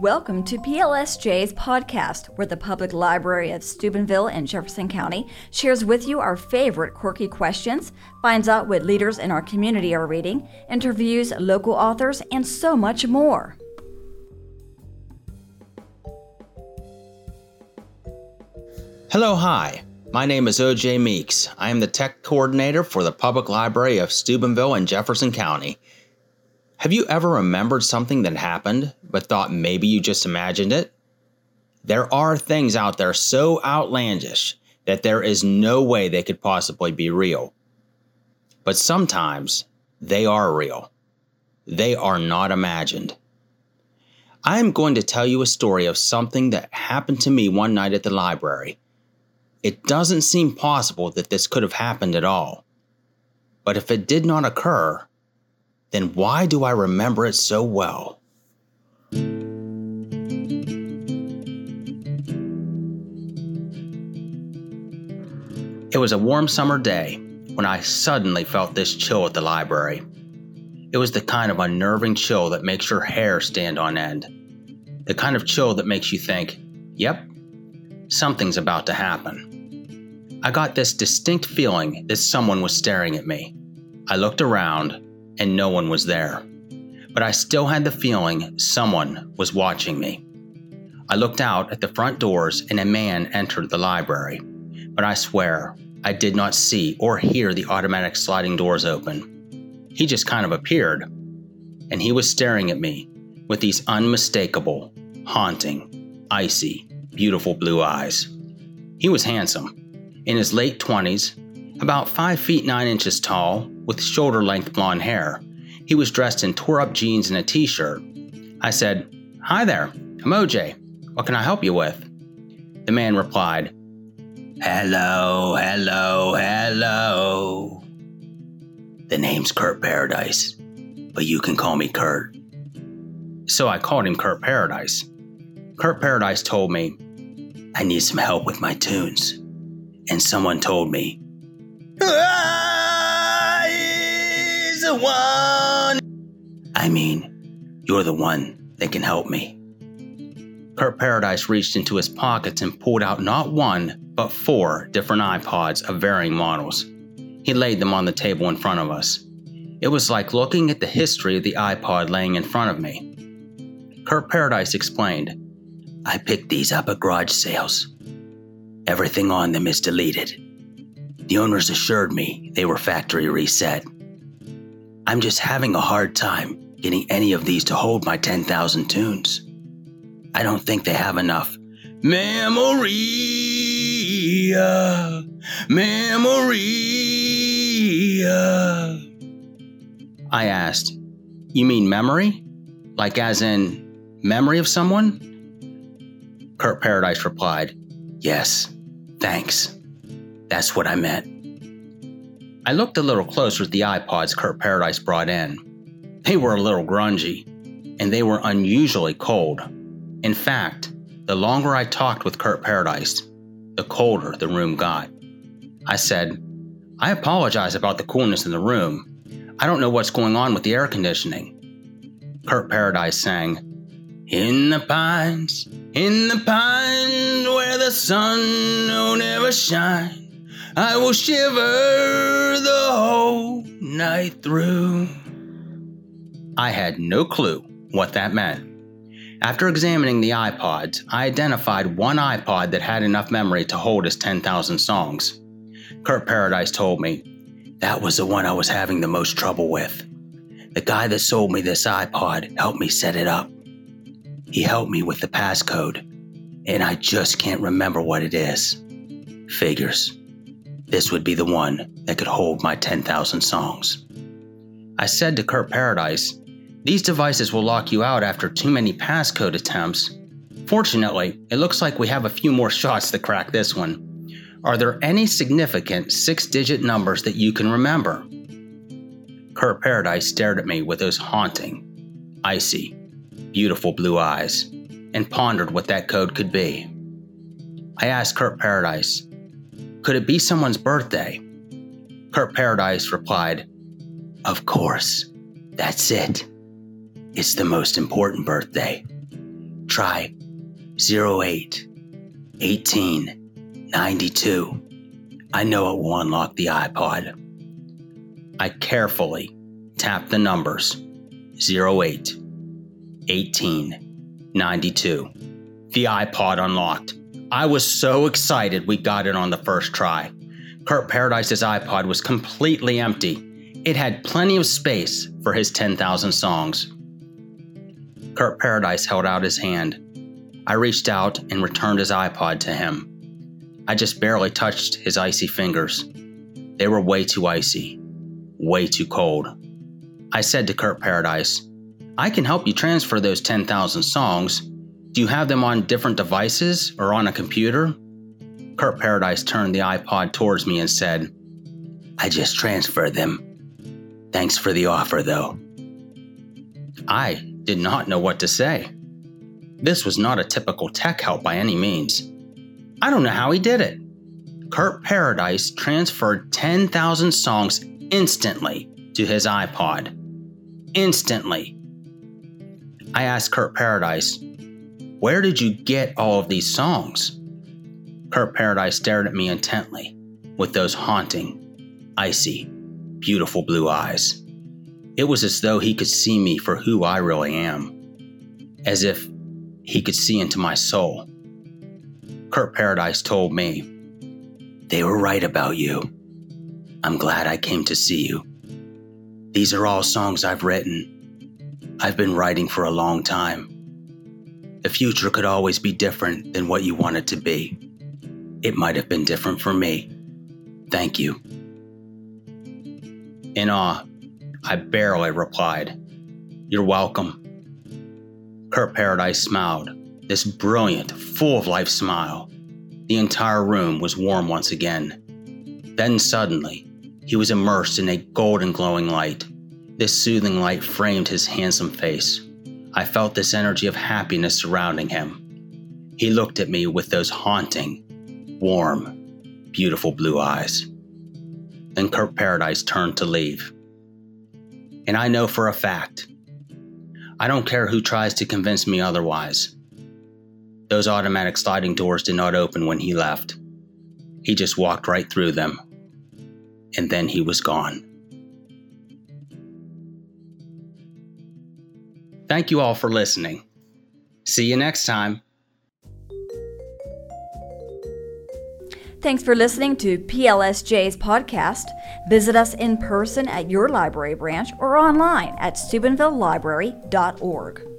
Welcome to PLSJ's podcast, where the Public Library of Steubenville and Jefferson County shares with you our favorite quirky questions, finds out what leaders in our community are reading, interviews local authors, and so much more. Hello, hi. My name is OJ Meeks. I am the tech coordinator for the Public Library of Steubenville and Jefferson County. Have you ever remembered something that happened, but thought maybe you just imagined it? There are things out there so outlandish that there is no way they could possibly be real. But sometimes they are real. They are not imagined. I am going to tell you a story of something that happened to me one night at the library. It doesn't seem possible that this could have happened at all. But if it did not occur, then why do I remember it so well? It was a warm summer day when I suddenly felt this chill at the library. It was the kind of unnerving chill that makes your hair stand on end. The kind of chill that makes you think, yep, something's about to happen. I got this distinct feeling that someone was staring at me. I looked around and no one was there. But I still had the feeling someone was watching me. I looked out at the front doors and a man entered the library, but I swear I did not see or hear the automatic sliding doors open. He just kind of appeared, and he was staring at me with these unmistakable, haunting, icy, beautiful blue eyes. He was handsome, in his late 20s, about 5 feet 9 inches tall, with shoulder length blonde hair. He was dressed in tore up jeans and a t shirt. I said, Hi there, I'm OJ. What can I help you with? The man replied, Hello, hello, hello. The name's Kurt Paradise, but you can call me Kurt. So I called him Kurt Paradise. Kurt Paradise told me, I need some help with my tunes. And someone told me, the one. I mean, you're the one that can help me. Kurt Paradise reached into his pockets and pulled out not one, but four different iPods of varying models. He laid them on the table in front of us. It was like looking at the history of the iPod laying in front of me. Kurt Paradise explained, I picked these up at garage sales. Everything on them is deleted. The owners assured me they were factory reset. I'm just having a hard time getting any of these to hold my 10,000 tunes. I don't think they have enough. Memory, memory. I asked, You mean memory? Like, as in memory of someone? Kurt Paradise replied, Yes, thanks. That's what I meant. I looked a little closer at the iPods Kurt Paradise brought in. They were a little grungy, and they were unusually cold. In fact, the longer I talked with Kurt Paradise, the colder the room got. I said, I apologize about the coolness in the room. I don't know what's going on with the air conditioning. Kurt Paradise sang, In the pines, in the pines where the sun don't ever shine. I will shiver the whole night through. I had no clue what that meant. After examining the iPods, I identified one iPod that had enough memory to hold his 10,000 songs. Kurt Paradise told me, that was the one I was having the most trouble with. The guy that sold me this iPod helped me set it up. He helped me with the passcode, and I just can't remember what it is. Figures. This would be the one that could hold my 10,000 songs. I said to Kurt Paradise, These devices will lock you out after too many passcode attempts. Fortunately, it looks like we have a few more shots to crack this one. Are there any significant six digit numbers that you can remember? Kurt Paradise stared at me with those haunting, icy, beautiful blue eyes and pondered what that code could be. I asked Kurt Paradise, could it be someone's birthday? Kurt Paradise replied, Of course. That's it. It's the most important birthday. try 08 18 92. I know it will unlock the iPod. I carefully tapped the numbers 08 18 92. The iPod unlocked. I was so excited we got it on the first try. Kurt Paradise's iPod was completely empty. It had plenty of space for his 10,000 songs. Kurt Paradise held out his hand. I reached out and returned his iPod to him. I just barely touched his icy fingers. They were way too icy, way too cold. I said to Kurt Paradise, I can help you transfer those 10,000 songs. Do you have them on different devices or on a computer? Kurt Paradise turned the iPod towards me and said, I just transferred them. Thanks for the offer, though. I did not know what to say. This was not a typical tech help by any means. I don't know how he did it. Kurt Paradise transferred 10,000 songs instantly to his iPod. Instantly. I asked Kurt Paradise, Where did you get all of these songs? Kurt Paradise stared at me intently with those haunting, icy, beautiful blue eyes. It was as though he could see me for who I really am, as if he could see into my soul. Kurt Paradise told me, They were right about you. I'm glad I came to see you. These are all songs I've written. I've been writing for a long time. The future could always be different than what you want it to be. It might have been different for me. Thank you. In awe, I barely replied, You're welcome. Kurt Paradise smiled, this brilliant, full of life smile. The entire room was warm once again. Then suddenly, he was immersed in a golden glowing light. This soothing light framed his handsome face. I felt this energy of happiness surrounding him. He looked at me with those haunting, warm, beautiful blue eyes. Then Kurt Paradise turned to leave. And I know for a fact, I don't care who tries to convince me otherwise. Those automatic sliding doors did not open when he left. He just walked right through them. And then he was gone. Thank you all for listening. See you next time. Thanks for listening to PLSJ's podcast. Visit us in person at your library branch or online at steubenvillelibrary.org.